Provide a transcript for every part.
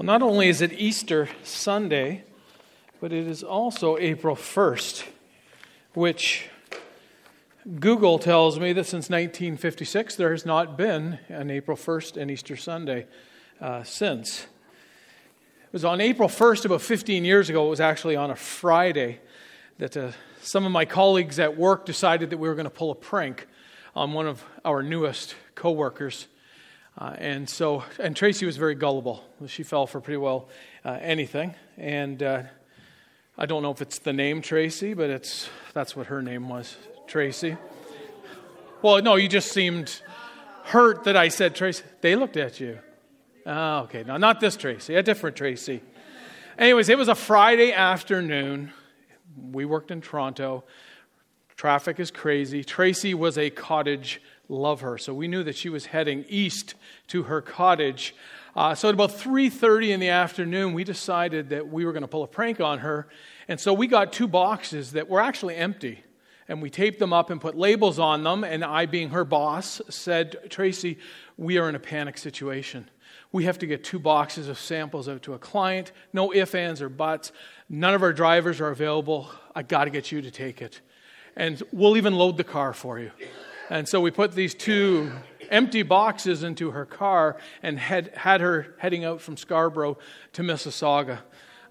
Well, not only is it Easter Sunday, but it is also April 1st, which Google tells me that since 1956 there has not been an April 1st and Easter Sunday uh, since. It was on April 1st, about 15 years ago, it was actually on a Friday, that uh, some of my colleagues at work decided that we were going to pull a prank on one of our newest coworkers. Uh, and so, and Tracy was very gullible. She fell for pretty well uh, anything. And uh, I don't know if it's the name Tracy, but it's that's what her name was, Tracy. Well, no, you just seemed hurt that I said Tracy. They looked at you. Oh, okay. No, not this Tracy, a different Tracy. Anyways, it was a Friday afternoon. We worked in Toronto. Traffic is crazy. Tracy was a cottage love her. So we knew that she was heading east to her cottage. Uh, so at about 3.30 in the afternoon, we decided that we were going to pull a prank on her. And so we got two boxes that were actually empty. And we taped them up and put labels on them. And I, being her boss, said, Tracy, we are in a panic situation. We have to get two boxes of samples out to a client. No ifs, ands, or buts. None of our drivers are available. I got to get you to take it. And we'll even load the car for you. And so we put these two empty boxes into her car and had, had her heading out from Scarborough to Mississauga.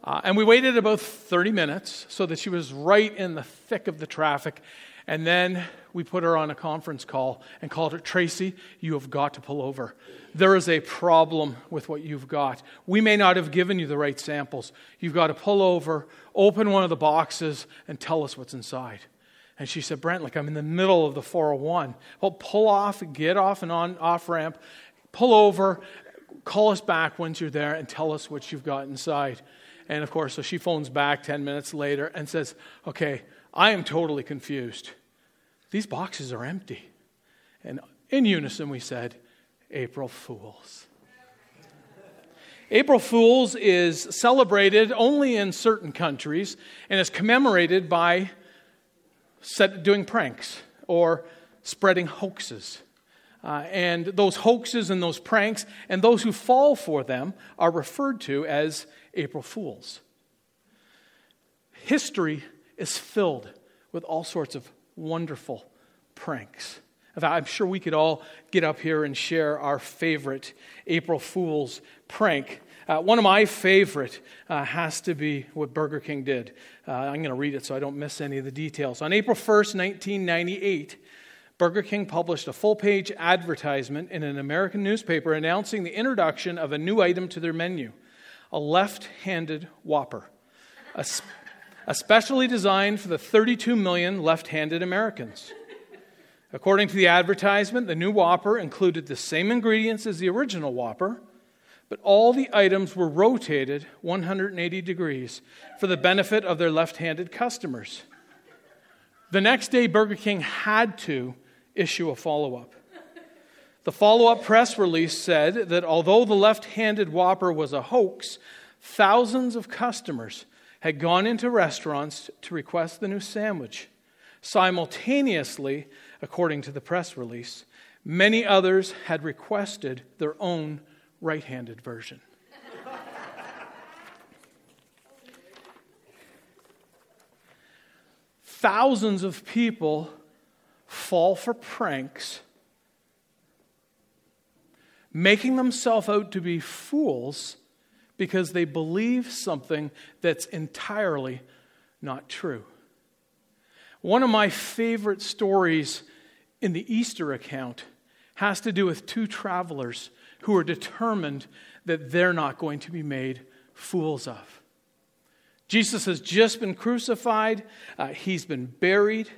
Uh, and we waited about 30 minutes so that she was right in the thick of the traffic. And then we put her on a conference call and called her, Tracy, you have got to pull over. There is a problem with what you've got. We may not have given you the right samples. You've got to pull over, open one of the boxes, and tell us what's inside. And she said, Brent, like I'm in the middle of the 401. Well, pull off, get off and on off ramp, pull over, call us back once you're there and tell us what you've got inside. And of course, so she phones back 10 minutes later and says, Okay, I am totally confused. These boxes are empty. And in unison, we said, April Fools. April Fools is celebrated only in certain countries and is commemorated by set, doing pranks or spreading hoaxes. Uh, and those hoaxes and those pranks and those who fall for them are referred to as April Fools. History is filled with all sorts of wonderful pranks. I'm sure we could all get up here and share our favorite April Fool's prank. Uh, one of my favorite uh, has to be what Burger King did. Uh, I'm going to read it so I don't miss any of the details. On April 1st, 1998, Burger King published a full page advertisement in an American newspaper announcing the introduction of a new item to their menu a left handed Whopper, especially designed for the 32 million left handed Americans. According to the advertisement, the new Whopper included the same ingredients as the original Whopper but all the items were rotated 180 degrees for the benefit of their left handed customers. The next day, Burger King had to issue a follow up. The follow up press release said that although the left handed Whopper was a hoax, thousands of customers had gone into restaurants to request the new sandwich. Simultaneously, according to the press release, many others had requested their own right handed version. Thousands of people fall for pranks, making themselves out to be fools because they believe something that's entirely not true. One of my favorite stories in the Easter account has to do with two travelers who are determined that they're not going to be made fools of. Jesus has just been crucified, uh, he's been buried,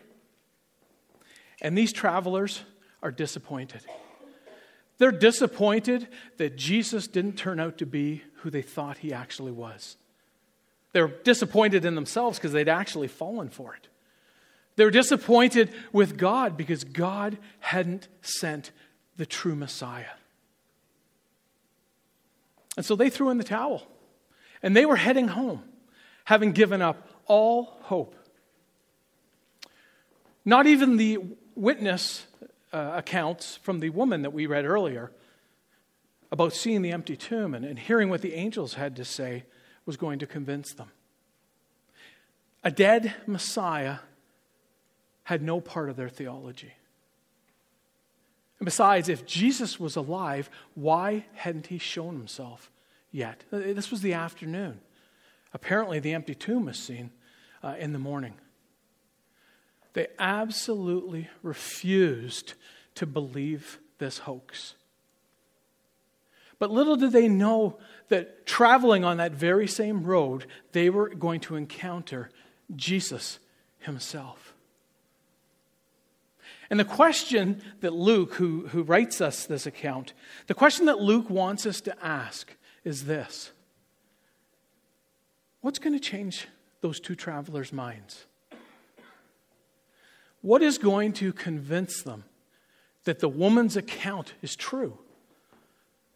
and these travelers are disappointed. They're disappointed that Jesus didn't turn out to be who they thought he actually was. They're disappointed in themselves because they'd actually fallen for it. They're disappointed with God because God hadn't sent the true Messiah. And so they threw in the towel. And they were heading home, having given up all hope. Not even the witness uh, accounts from the woman that we read earlier about seeing the empty tomb and, and hearing what the angels had to say was going to convince them. A dead Messiah had no part of their theology. And besides, if Jesus was alive, why hadn't he shown himself yet? This was the afternoon. Apparently, the empty tomb was seen uh, in the morning. They absolutely refused to believe this hoax. But little did they know that traveling on that very same road, they were going to encounter Jesus himself. And the question that Luke, who, who writes us this account, the question that Luke wants us to ask is this What's going to change those two travelers' minds? What is going to convince them that the woman's account is true?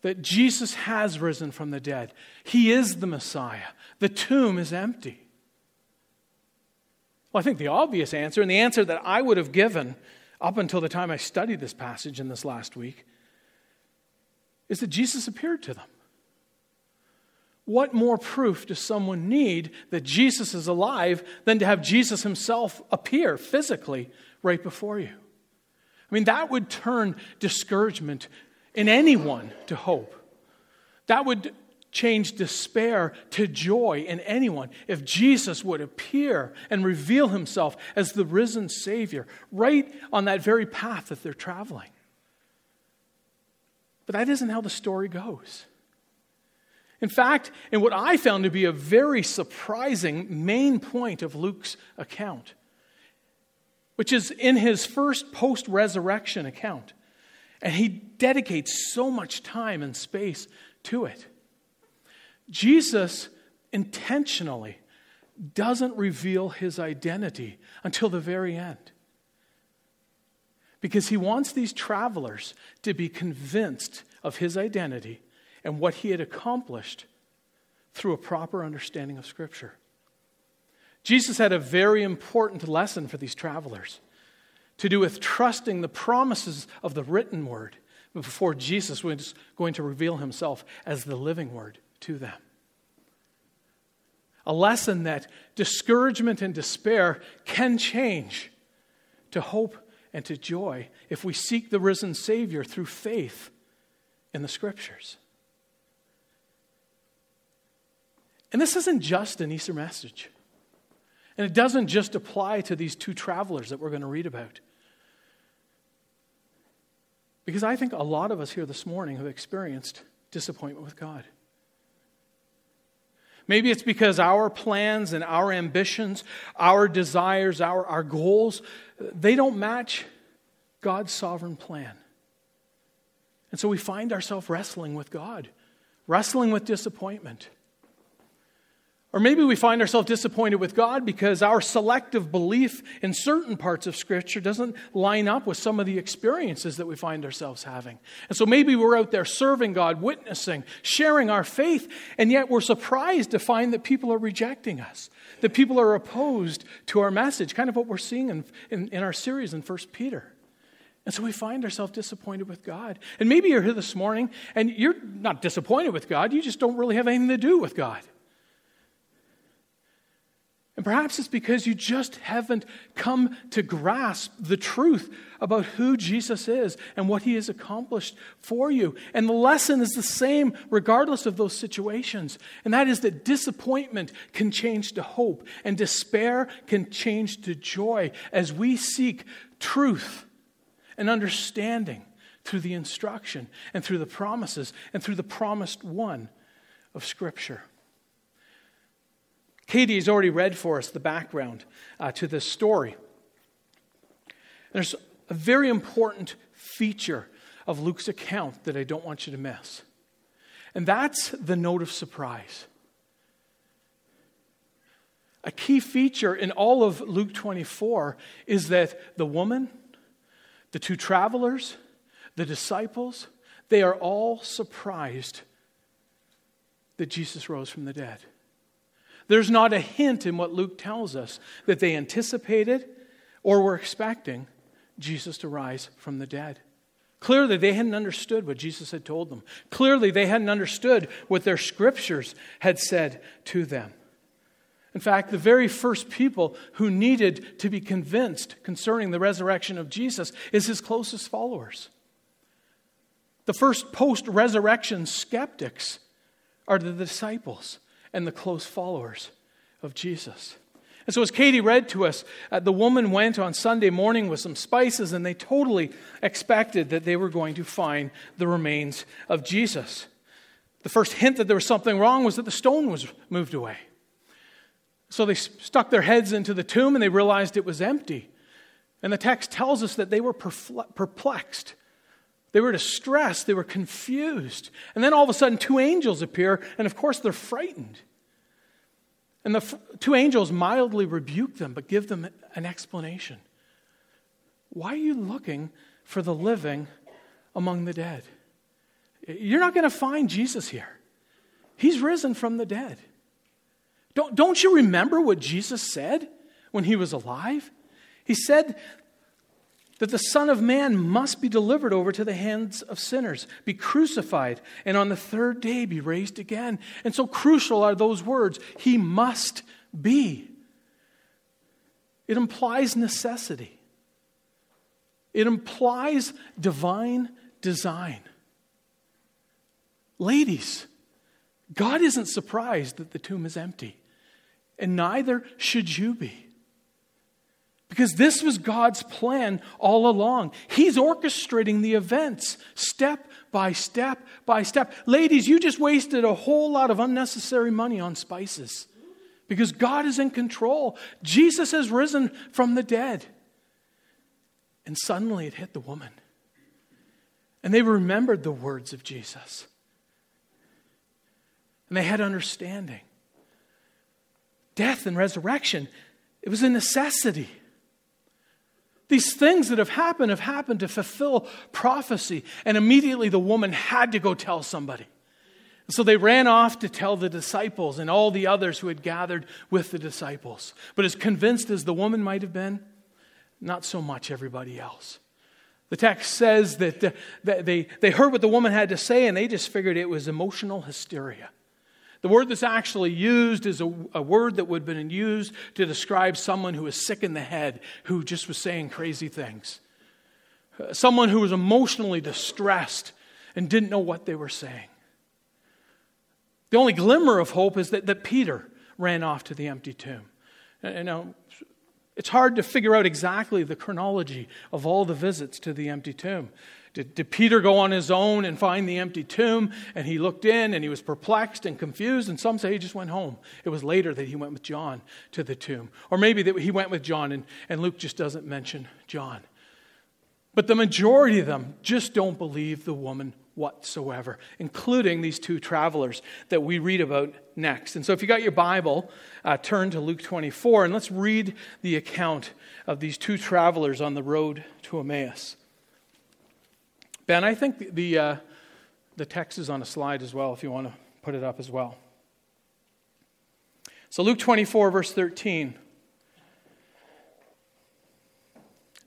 That Jesus has risen from the dead. He is the Messiah. The tomb is empty. Well, I think the obvious answer, and the answer that I would have given up until the time I studied this passage in this last week, is that Jesus appeared to them. What more proof does someone need that Jesus is alive than to have Jesus himself appear physically right before you? I mean, that would turn discouragement in anyone to hope. That would change despair to joy in anyone if Jesus would appear and reveal himself as the risen Savior right on that very path that they're traveling. But that isn't how the story goes. In fact, in what I found to be a very surprising main point of Luke's account, which is in his first post resurrection account, and he dedicates so much time and space to it. Jesus intentionally doesn't reveal his identity until the very end. Because he wants these travelers to be convinced of his identity and what he had accomplished through a proper understanding of Scripture. Jesus had a very important lesson for these travelers to do with trusting the promises of the written word before Jesus was going to reveal himself as the living word to them. A lesson that discouragement and despair can change to hope and to joy if we seek the risen Savior through faith in the Scriptures. And this isn't just an Easter message. And it doesn't just apply to these two travelers that we're going to read about. Because I think a lot of us here this morning have experienced disappointment with God. Maybe it's because our plans and our ambitions, our desires, our, our goals, they don't match God's sovereign plan. And so we find ourselves wrestling with God, wrestling with disappointment. Or maybe we find ourselves disappointed with God because our selective belief in certain parts of Scripture doesn't line up with some of the experiences that we find ourselves having. And so maybe we're out there serving God, witnessing, sharing our faith, and yet we're surprised to find that people are rejecting us, that people are opposed to our message, kind of what we're seeing in, in, in our series in 1 Peter. And so we find ourselves disappointed with God. And maybe you're here this morning and you're not disappointed with God, you just don't really have anything to do with God. And perhaps it's because you just haven't come to grasp the truth about who Jesus is and what he has accomplished for you. And the lesson is the same regardless of those situations. And that is that disappointment can change to hope, and despair can change to joy as we seek truth and understanding through the instruction and through the promises and through the promised one of Scripture. Katie has already read for us the background uh, to this story. There's a very important feature of Luke's account that I don't want you to miss, and that's the note of surprise. A key feature in all of Luke 24 is that the woman, the two travelers, the disciples, they are all surprised that Jesus rose from the dead. There's not a hint in what Luke tells us that they anticipated or were expecting Jesus to rise from the dead. Clearly, they hadn't understood what Jesus had told them. Clearly, they hadn't understood what their scriptures had said to them. In fact, the very first people who needed to be convinced concerning the resurrection of Jesus is his closest followers. The first post resurrection skeptics are the disciples and the close followers of Jesus. And so, as Katie read to us, uh, the woman went on Sunday morning with some spices, and they totally expected that they were going to find the remains of Jesus. The first hint that there was something wrong was that the stone was moved away. So they stuck their heads into the tomb and they realized it was empty. And the text tells us that they were perplexed. They were distressed. They were confused. And then all of a sudden, two angels appear, and of course, they're frightened. And the f- two angels mildly rebuke them, but give them an explanation. Why are you looking for the living among the dead? You're not going to find Jesus here. He's risen from the dead. Don't, don't you remember what Jesus said when he was alive? He said that the Son of Man must be delivered over to the hands of sinners, be crucified, and on the third day be raised again. And so crucial are those words He must be. It implies necessity, it implies divine design. Ladies, God isn't surprised that the tomb is empty and neither should you be. Because this was God's plan all along. He's orchestrating the events step by step by step. Ladies, you just wasted a whole lot of unnecessary money on spices because God is in control. Jesus has risen from the dead. And suddenly it hit the woman. And they remembered the words of Jesus. And they had understanding death and resurrection, it was a necessity. These things that have happened have happened to fulfill prophecy. And immediately the woman had to go tell somebody. So they ran off to tell the disciples and all the others who had gathered with the disciples. But as convinced as the woman might have been, not so much everybody else. The text says that, uh, they, they heard what the woman had to say and they just figured it was emotional hysteria. The word that's actually used is a, a, word that would have been used to describe someone who was sick in the head, who just was saying crazy things. Uh, someone who was emotionally distressed and didn't know what they were saying. The only glimmer of hope is that, that Peter ran off to the empty tomb. And, now, it's hard to figure out exactly the chronology of all the visits to the empty tomb. Did, did, Peter go on his own and find the empty tomb and he looked in and he was perplexed and confused? And some say he just went home. It was later that he went with John to the tomb. Or maybe that he went with John and, and Luke just doesn't mention John. But the majority of them just don't believe the woman whatsoever, including these two travelers that we read about next. And so, if you got your Bible, uh, turn to Luke 24 and let's read the account of these two travelers on the road to Emmaus. Ben, I think the, uh, the text is on a slide as well if you want to put it up as well. So, Luke 24, verse 13.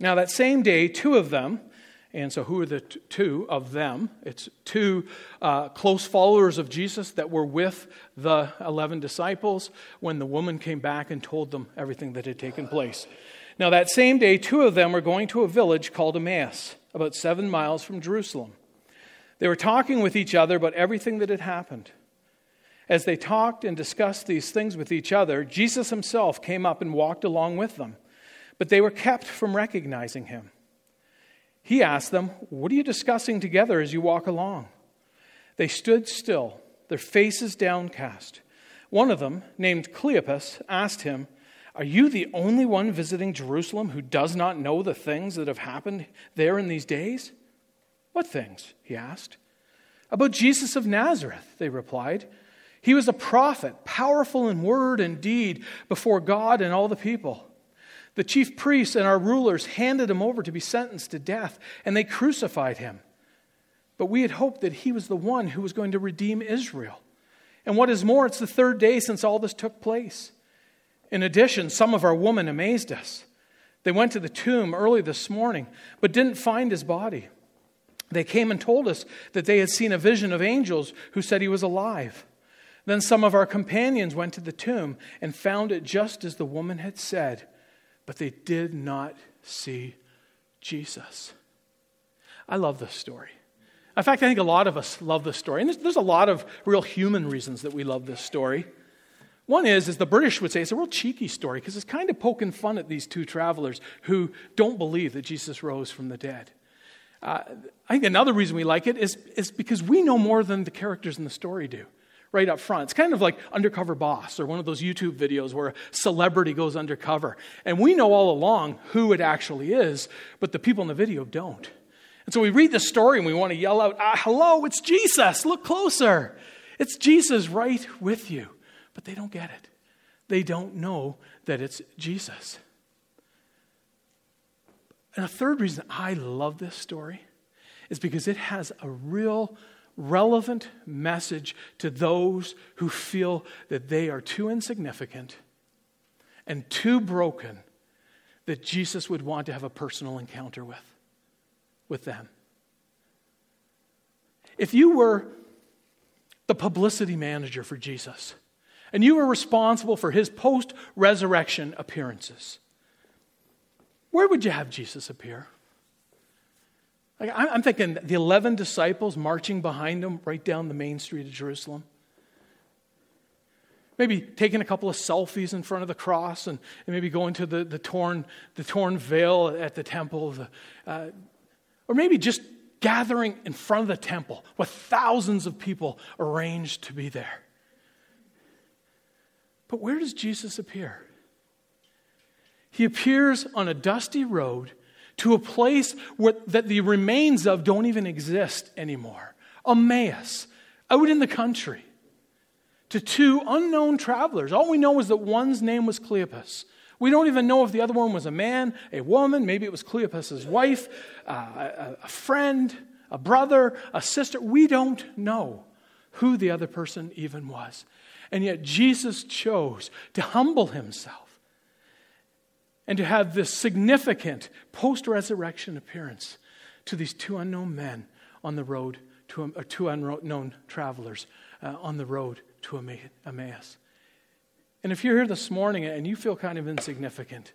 Now, that same day, two of them, and so who are the t- two of them? It's two uh, close followers of Jesus that were with the 11 disciples when the woman came back and told them everything that had taken place. Now, that same day, two of them were going to a village called Emmaus about seven miles from Jerusalem. They were talking with each other about everything that had happened. As they talked and discussed these things with each other, Jesus himself came up and walked along with them, but they were kept from recognizing him. He asked them, What are you discussing together as you walk along? They stood still, their faces downcast. One of them, named Cleopas, asked him, are you the only one visiting Jerusalem who does not know the things that have happened there in these days? What things? he asked. About Jesus of Nazareth, they replied. He was a prophet, powerful in word and deed before God and all the people. The chief priests and our rulers handed him over to be sentenced to death, and they crucified him. But we had hoped that he was the one who was going to redeem Israel. And what is more, it's the third day since all this took place. In addition, some of our women amazed us. They went to the tomb early this morning, but didn't find his body. They came and told us that they had seen a vision of angels who said he was alive. Then some of our companions went to the tomb and found it just as the woman had said, but they did not see Jesus. I love this story. In fact, I think a lot of us love this story. And there's, there's, a lot of real human reasons that we love this story. One is, as the British would say, it's a real cheeky story because it's kind of poking fun at these two travelers who don't believe that Jesus rose from the dead. Uh, I think another reason we like it is, is because we know more than the characters in the story do right up front. It's kind of like Undercover Boss or one of those YouTube videos where a celebrity goes undercover. And we know all along who it actually is, but the people in the video don't. And so we read the story and we want to yell out, ah, Hello, it's Jesus. Look closer. It's Jesus right with you. But they don't get it. They don't know that it's Jesus. And a third reason I love this story is because it has a real relevant message to those who feel that they are too insignificant and too broken that Jesus would want to have a personal encounter with, with them. If you were the publicity manager for Jesus and you were responsible for his post resurrection appearances, where would you have Jesus appear? Like, I'm thinking the 11 disciples marching behind him right down the main street of Jerusalem. Maybe taking a couple of selfies in front of the cross and, and maybe going to the, the, torn, the torn veil at the temple. The, uh, or maybe just gathering in front of the temple with thousands of people arranged to be there. But where does Jesus appear? He appears on a dusty road to a place where, that the remains of don't even exist anymore. Emmaus, out in the country, to two unknown travelers. All we know is that one's name was Cleopas. We don't even know if the other one was a man, a woman, maybe it was Cleopas's wife, uh, a, a friend, a brother, a sister. We don't know who the other person even was. And yet Jesus chose to humble himself and to have this significant post resurrection appearance to these two unknown men on the road to or two unknown travelers uh, on the road to Emmaus. And if you're here this morning and you feel kind of insignificant,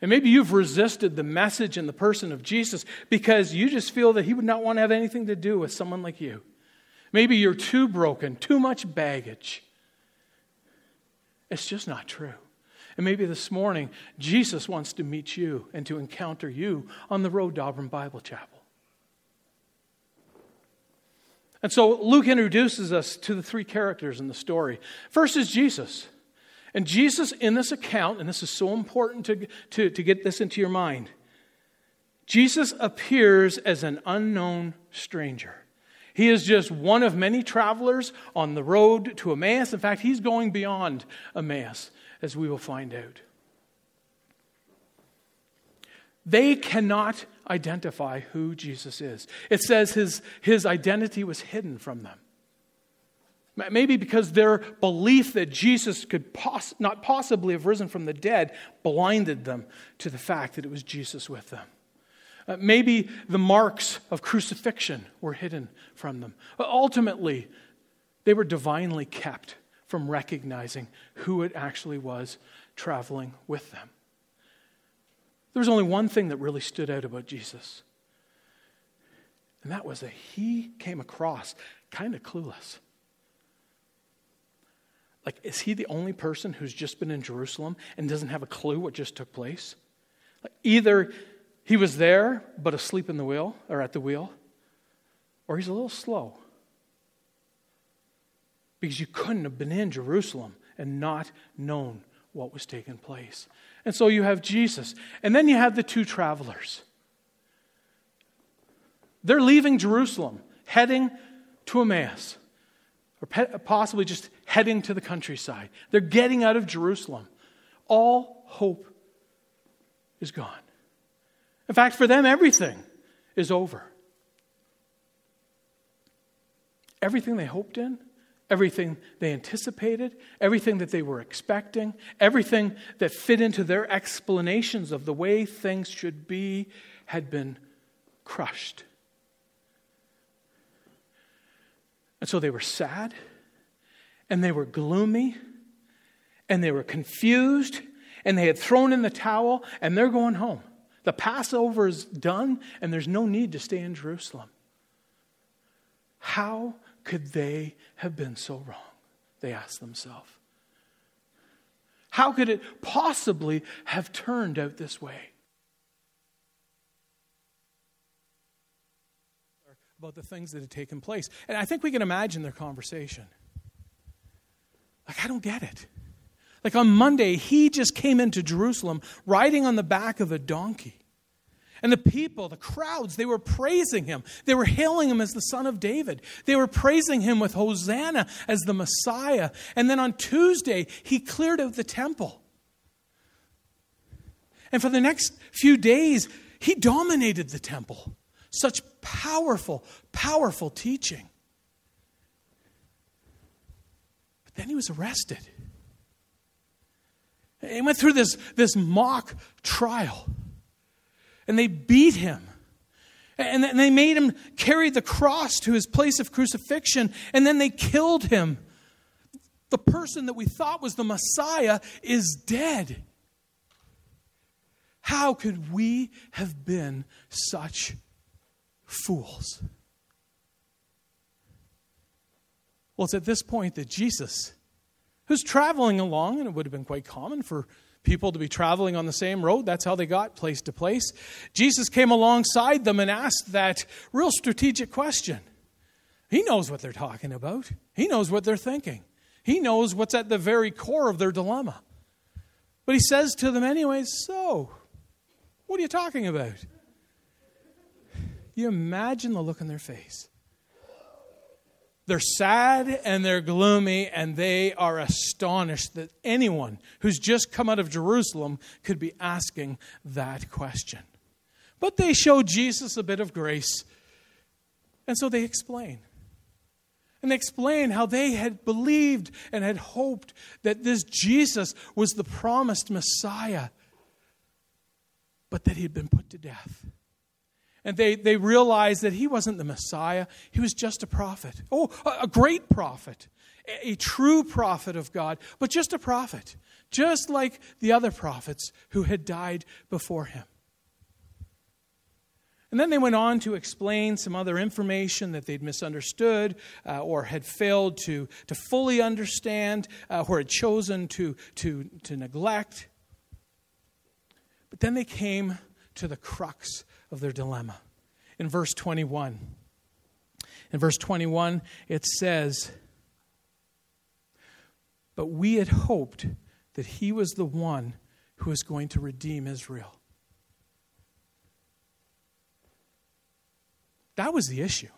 and maybe you've resisted the message and the person of Jesus because you just feel that he would not want to have anything to do with someone like you. Maybe you're too broken, too much baggage. It's just not true. And maybe this morning, Jesus wants to meet you and to encounter you on the road to Auburn Bible Chapel. And so Luke introduces us to the three characters in the story. First is Jesus. And Jesus, in this account, and this is so important to, to, to get this into your mind, Jesus appears as an unknown stranger. He is just one of many travelers on the road to Emmaus. In fact, he's going beyond Emmaus as we will find out. They cannot identify who Jesus is. It says his, his identity was hidden from them. Maybe because their belief that Jesus could poss- not possibly have risen from the dead blinded them to the fact that it was Jesus with them. Uh, maybe the marks of crucifixion were hidden from them. But ultimately, they were divinely kept from recognizing who it actually was traveling with them. There was only one thing that really stood out about Jesus, and that was that he came across kind of clueless. Like, is he the only person who's just been in Jerusalem and doesn't have a clue what just took place? Like, either he was there but asleep in the wheel or at the wheel, or he's a little slow because you couldn't have been in Jerusalem and not known what was taking place. And so you have Jesus. And then you have the two travelers. They're leaving Jerusalem, heading to Emmaus, or possibly just heading to the countryside. They're getting out of Jerusalem. All hope is gone. In fact, for them, everything is over. Everything they hoped in everything they anticipated, everything that they were expecting, everything that fit into their explanations of the way things should be had been crushed And so they were sad, and they were gloomy, and they were confused, and they had thrown in the towel, and they're going home. The Passover is done, and there's no need to stay in Jerusalem. How could they have been so wrong? They asked themselves. How could it possibly have turned out this way? About the things that had taken place. And I think we can imagine their conversation. Like, I don't get it. Like on Monday, he just came into Jerusalem riding on the back of a donkey. And the people, the crowds, they were praising him. They were hailing him as the son of David. They were praising him with Hosanna as the Messiah. And then on Tuesday, he cleared out the temple. And for the next few days, he dominated the temple. Such powerful, powerful teaching. But then he was arrested. He went through this, this mock trial. And they beat him. And they made him carry the cross to his place of crucifixion. And then they killed him. The person that we thought was the Messiah is dead. How could we have been such fools? Well, it's at this point that Jesus, who's traveling along, and it would have been quite common for people to be traveling on the same road. That's how they got place to place. Jesus came alongside them and asked that real strategic question. He knows what they're talking about, he knows what they're thinking, he knows what's at the very core of their dilemma. But he says to them, anyways, so, what are you talking about? You imagine the look on their face. They're sad and they're gloomy, and they are astonished that anyone who's just come out of Jerusalem could be asking that question. But they show Jesus a bit of grace, and so they explain. And they explain how they had believed and had hoped that this Jesus was the promised Messiah, but that he had been put to death and they, they realized that he wasn't the Messiah, he was just a prophet. Oh, a, great prophet, a, a true prophet of God, but just a prophet, just like the other prophets who had died before him. And then they went on to explain some other information that they'd misunderstood uh, or had failed to, to fully understand uh, or had chosen to, to, to neglect. But then they came to the crux of their dilemma. In verse 21, in verse 21, it says, But we had hoped that he was the one who was going to redeem Israel. That was the issue.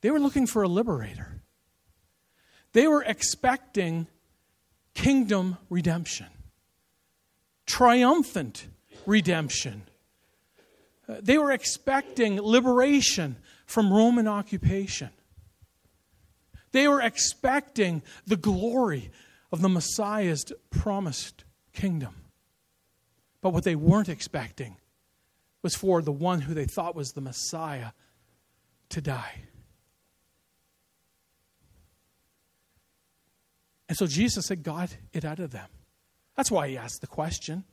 They were looking for a liberator. They were expecting kingdom redemption, triumphant redemption, they were expecting liberation from Roman occupation. They were expecting the glory of the Messiah's promised kingdom. But what they weren't expecting was for the one who they thought was the Messiah to die. And so Jesus had got it out of them. That's why he asked the question.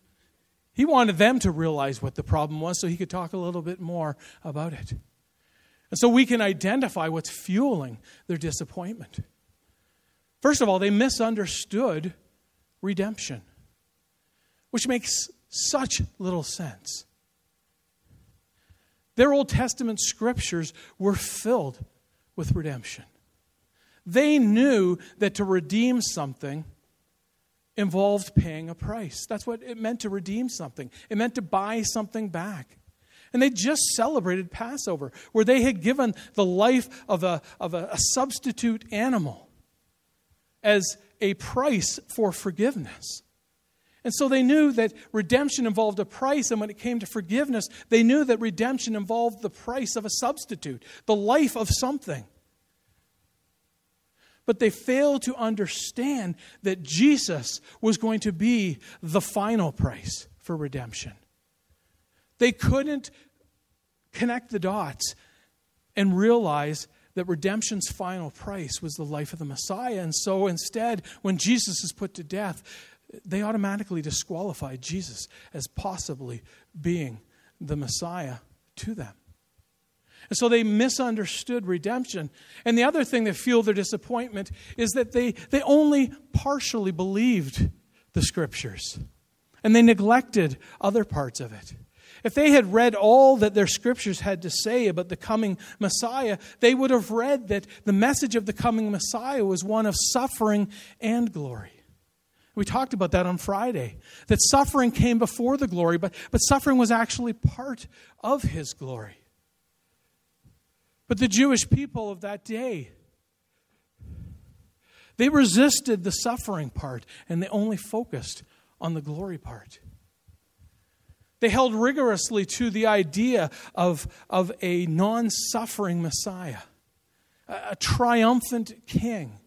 He wanted them to realize what the problem was so he could talk a little bit more about it. And so we can identify what's fueling their disappointment. First of all, they misunderstood redemption, which makes such little sense. Their Old Testament scriptures were filled with redemption. They knew that to redeem something, involved paying a price. That's what it meant to redeem something, it meant to buy something back. And they just celebrated Passover, where they had given the life of a, of a, a substitute animal as a price for forgiveness. And so they knew that redemption involved a price, and when it came to forgiveness, they knew that redemption involved the price of a substitute, the life of something but they failed to understand that Jesus was going to be the final price for redemption. They couldn't connect the dots and realize that redemption's final price was the life of the Messiah. And so instead, when Jesus is put to death, they automatically disqualify Jesus as possibly being the Messiah to them. And so they misunderstood redemption. And the other thing that fueled their disappointment is that they, they only partially believed the scriptures and they neglected other parts of it. If they had read all that their scriptures had to say about the coming Messiah, they would have read that the message of the coming Messiah was one of suffering and glory. We talked about that on Friday. That suffering came before the glory, but, but suffering was actually part of his glory. But the Jewish people of that day, they resisted the suffering part and they only focused on the glory part. They held rigorously to the idea of, of a non suffering Messiah, a, a triumphant king,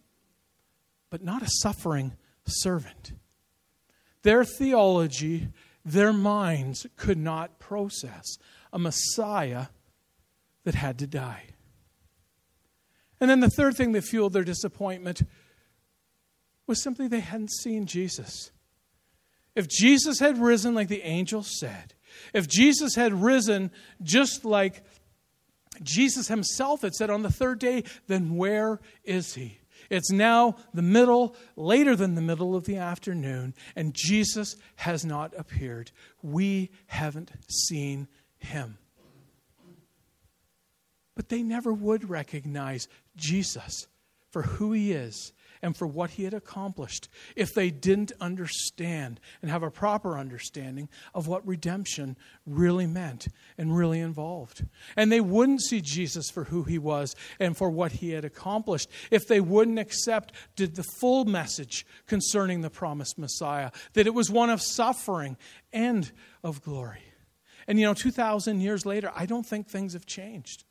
but not a suffering servant. Their theology, their minds could not process a Messiah that had to die. And then the third thing that fueled their disappointment was simply they hadn't seen Jesus. If Jesus had risen like the angel said, if Jesus had risen just like Jesus himself had said on the third day, then where is he? It's now the middle, later than the middle of the afternoon, and Jesus has not appeared. We haven't seen him. But they never would recognize Jesus for who he is and for what he had accomplished if they didn't understand and have a proper understanding of what redemption really meant and really involved. And they wouldn't see Jesus for who he was and for what he had accomplished if they wouldn't accept the full message concerning the promised Messiah that it was one of suffering and of glory. And you know, 2,000 years later, I don't think things have changed.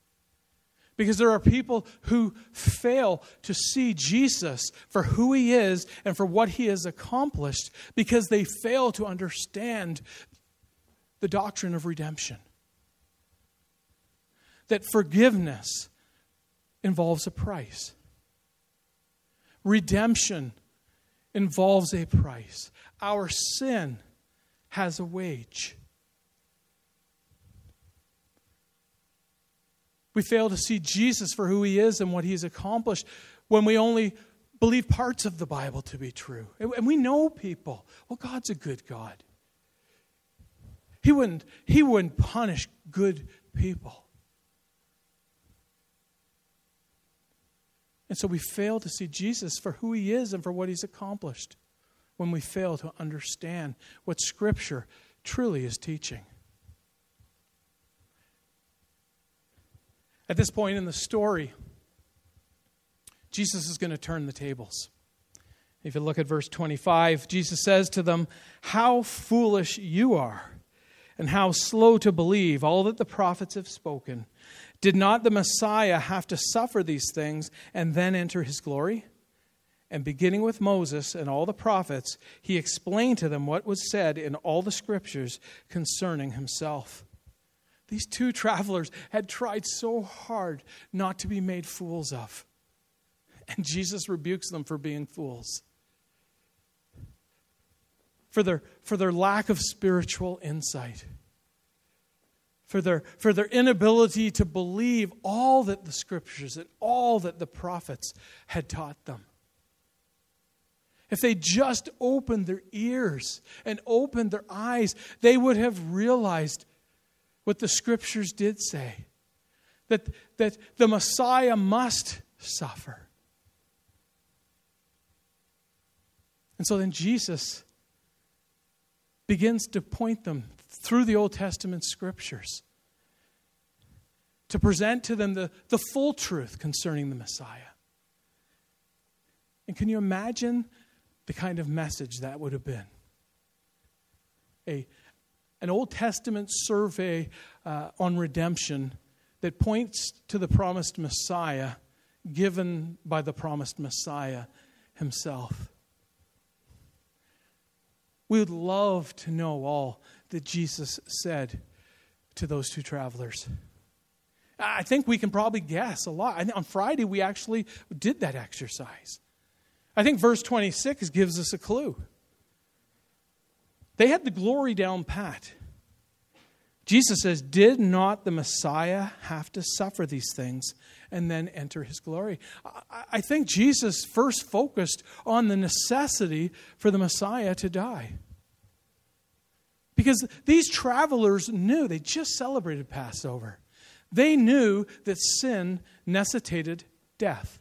Because there are people who fail to see Jesus for who he is and for what he has accomplished because they fail to understand the doctrine of redemption. That forgiveness involves a price, redemption involves a price. Our sin has a wage. We fail to see Jesus for who he is and what he's accomplished when we only believe parts of the Bible to be true. And we know people. Well, God's a good God. He wouldn't, he wouldn't punish good people. And so we fail to see Jesus for who he is and for what he's accomplished when we fail to understand what Scripture truly is teaching. At this point in the story, Jesus is going to turn the tables. If you look at verse 25, Jesus says to them, How foolish you are, and how slow to believe all that the prophets have spoken. Did not the Messiah have to suffer these things and then enter his glory? And beginning with Moses and all the prophets, he explained to them what was said in all the scriptures concerning himself. These two travelers had tried so hard not to be made fools of. And Jesus rebukes them for being fools, for their, for their lack of spiritual insight, for their, for their inability to believe all that the scriptures and all that the prophets had taught them. If they just opened their ears and opened their eyes, they would have realized what the scriptures did say that, that the Messiah must suffer. And so then Jesus begins to point them through the Old Testament scriptures to present to them the, the full truth concerning the Messiah. And can you imagine the kind of message that would have been? A, an Old Testament survey uh, on redemption that points to the promised Messiah given by the promised Messiah himself. We would love to know all that Jesus said to those two travelers. I think we can probably guess a lot. on Friday, we actually did that exercise. I think verse 26 gives us a clue. They had the glory down pat. Jesus says, Did not the Messiah have to suffer these things and then enter his glory? I think Jesus first focused on the necessity for the Messiah to die. Because these travelers knew, they just celebrated Passover. They knew that sin necessitated death.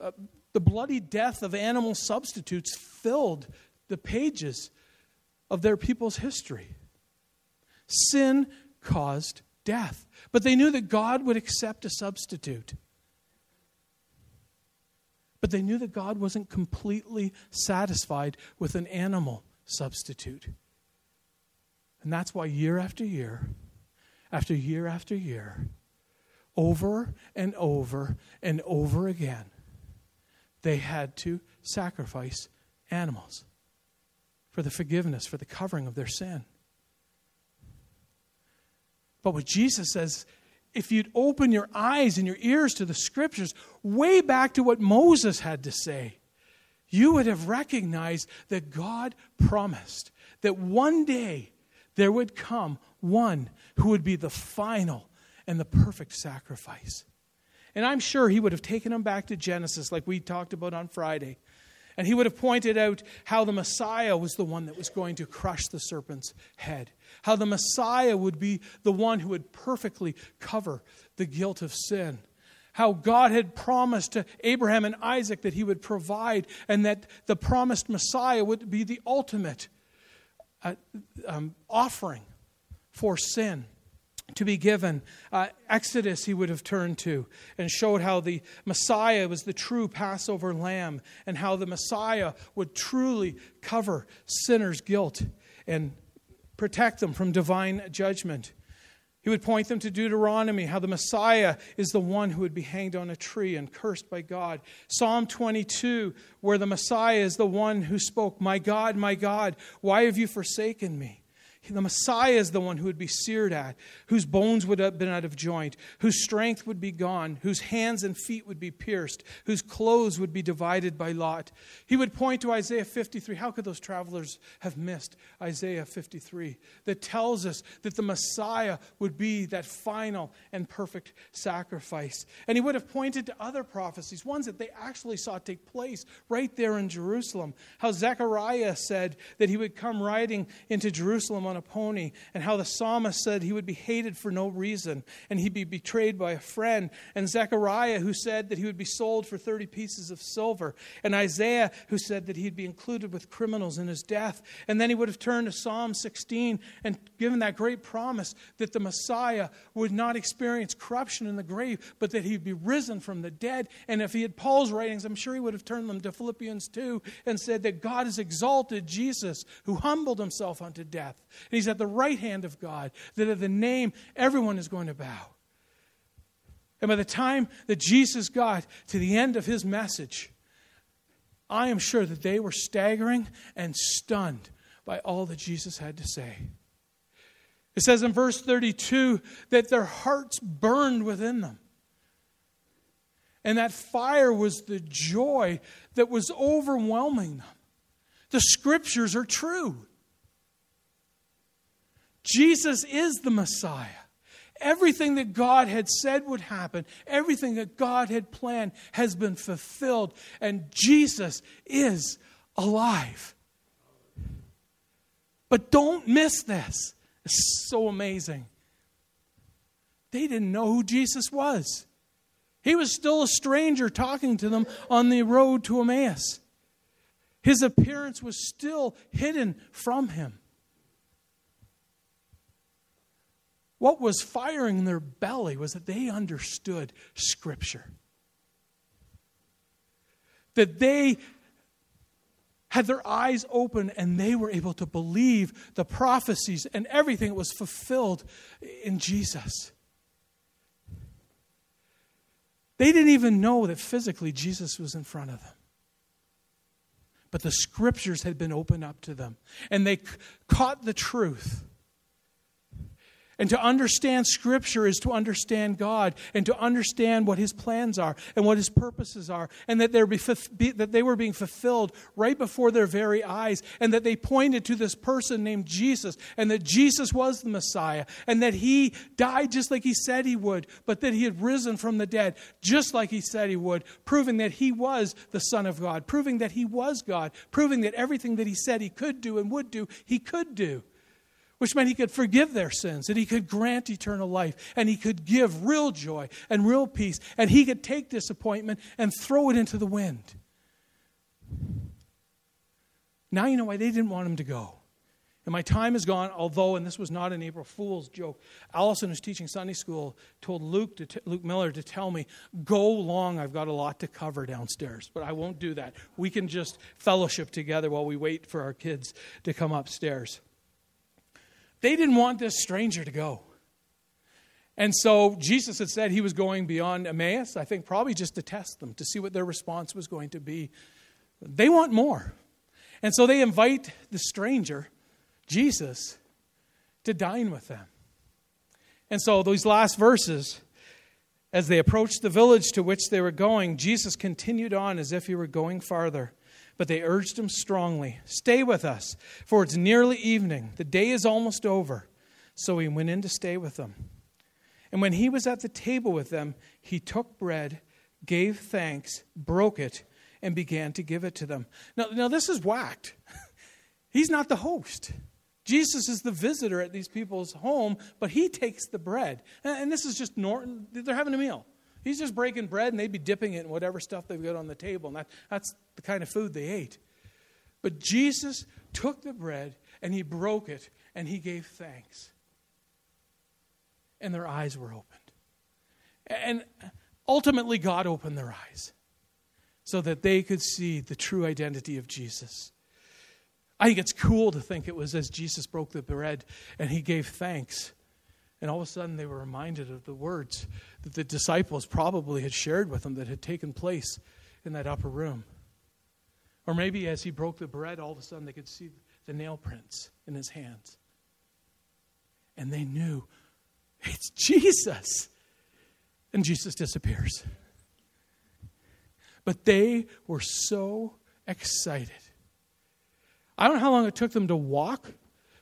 Uh, the bloody death of animal substitutes filled the pages of their people's history. Sin caused death. But they knew that God would accept a substitute. But they knew that God wasn't completely satisfied with an animal substitute. And that's why year after year, after year after year, over and over and over again, they had to sacrifice animals for the forgiveness, for the covering of their sin. But what Jesus says, if you'd open your eyes and your ears to the scriptures, way back to what Moses had to say, you would have recognized that God promised that one day there would come one who would be the final and the perfect sacrifice. And I'm sure he would have taken them back to Genesis, like we talked about on Friday. And he would have pointed out how the Messiah was the one that was going to crush the serpent's head, how the Messiah would be the one who would perfectly cover the guilt of sin, how God had promised to Abraham and Isaac that he would provide, and that the promised Messiah would be the ultimate uh, um, offering for sin to be given. Uh, Exodus, he would have turned to and showed how the Messiah was the true Passover lamb and how the Messiah would truly cover sinners' guilt and protect them from divine judgment. He would point them to Deuteronomy, how the Messiah is the one who would be hanged on a tree and cursed by God. Psalm 22, where the Messiah is the one who spoke, My God, my God, why have you forsaken me? The Messiah is the one who would be seared at, whose bones would have been out of joint, whose strength would be gone, whose hands and feet would be pierced, whose clothes would be divided by lot. He would point to Isaiah 53. How could those travelers have missed Isaiah 53? That tells us that the Messiah would be that final and perfect sacrifice. And he would have pointed to other prophecies, ones that they actually saw take place right there in Jerusalem. How Zechariah said that he would come riding into Jerusalem on a pony, and how the psalmist said he would be hated for no reason, and he'd be betrayed by a friend, and Zechariah, who said that he would be sold for 30 pieces of silver, and Isaiah, who said that he'd be included with criminals in his death. And then he would have turned to Psalm 16 and given that great promise that the Messiah would not experience corruption in the grave, but that he'd be risen from the dead. And if he had Paul's writings, I'm sure he would have turned them to Philippians 2 and said that God has exalted Jesus, who humbled himself unto death, and he's at the right hand of God, that at the name everyone is going to bow. And by the time that Jesus got to the end of his message, I am sure that they were staggering and stunned by all that Jesus had to say. It says in verse 32 that their hearts burned within them. And that fire was the joy that was overwhelming them. The scriptures are true. Jesus is the Messiah. Everything that God had said would happen, everything that God had planned has been fulfilled, and Jesus is alive. But don't miss this. It's so amazing. They didn't know who Jesus was. He was still a stranger talking to them on the road to Emmaus. His appearance was still hidden from him. What was firing in their belly was that they understood Scripture. That they had their eyes open and they were able to believe the prophecies and everything was fulfilled in Jesus. They didn't even know that physically Jesus was in front of them. But the scriptures had been opened up to them and they caught the truth And to understand Scripture is to understand God and to understand what His plans are and what His purposes are, and that, be, that they were being fulfilled right before their very eyes, and that they pointed to this person named Jesus, and that Jesus was the Messiah, and that He died just like He said He would, but that He had risen from the dead just like He said He would, proving that He was the Son of God, proving that He was God, proving that everything that He said He could do and would do, He could do which meant he could forgive their sins and he could grant eternal life and he could give real joy and real peace and he could take disappointment and throw it into the wind. Now you know why they didn't want him to go. And my time is gone, although, and this was not an April Fool's joke, Allison, who's teaching Sunday school, told Luke, to t- Luke Miller to tell me, go long, I've got a lot to cover downstairs. But I won't do that. We can just fellowship together while we wait for our kids to come upstairs. They didn't want this stranger to go. And so Jesus had said he was going beyond Emmaus, I think probably just to test them, to see what their response was going to be. They want more. And so they invite the stranger, Jesus, to dine with them. And so those last verses, as they approached the village to which they were going, Jesus continued on as if he were going farther. But they urged him strongly, Stay with us, for it's nearly evening. The day is almost over. So he went in to stay with them. And when he was at the table with them, he took bread, gave thanks, broke it, and began to give it to them. Now, now this is whacked. He's not the host. Jesus is the visitor at these people's home, but he takes the bread. And this is just Norton. They're having a meal. He's just breaking bread and they'd be dipping it in whatever stuff they've got on the table. And that, that's the kind of food they ate. But Jesus took the bread and he broke it and he gave thanks. And their eyes were opened. And ultimately, God opened their eyes so that they could see the true identity of Jesus. I think it's cool to think it was as Jesus broke the bread and he gave thanks and all of a sudden, they were reminded of the words that the disciples probably had shared with them that had taken place in that upper room. Or maybe as he broke the bread, all of a sudden they could see the nail prints in his hands. And they knew it's Jesus. And Jesus disappears. But they were so excited. I don't know how long it took them to walk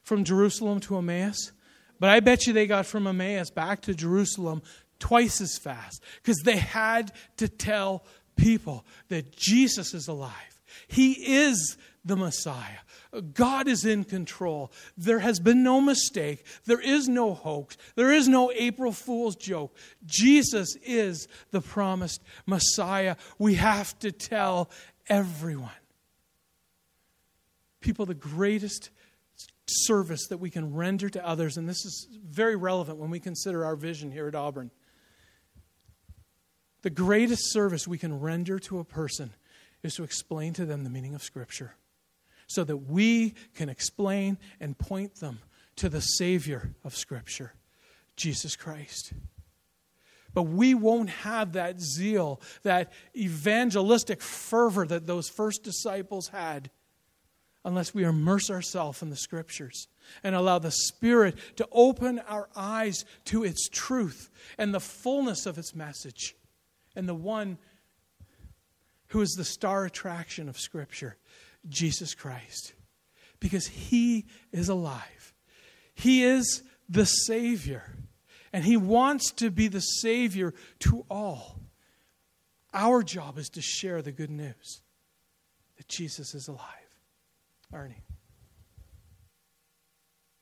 from Jerusalem to Emmaus. But I bet you they got from Emmaus back to Jerusalem twice as fast because they had to tell people that Jesus is alive. He is the Messiah. God is in control. There has been no mistake. There is no hoax. There is no April Fool's joke. Jesus is the promised Messiah. We have to tell everyone. People, the greatest service that we can render to others, and this is very relevant when we consider our vision here at Auburn. The greatest service we can render to a person is to explain to them the meaning of Scripture so that we can explain and point them to the Savior of Scripture, Jesus Christ. But we won't have that zeal, that evangelistic fervor that those first disciples had unless we immerse ourselves in the scriptures and allow the Spirit to open our eyes to its truth and the fullness of its message and the one who is the star attraction of Scripture, Jesus Christ. Because He is alive, He is the Savior, and He wants to be the Savior to all. Our job is to share the good news that Jesus is alive. Arnie.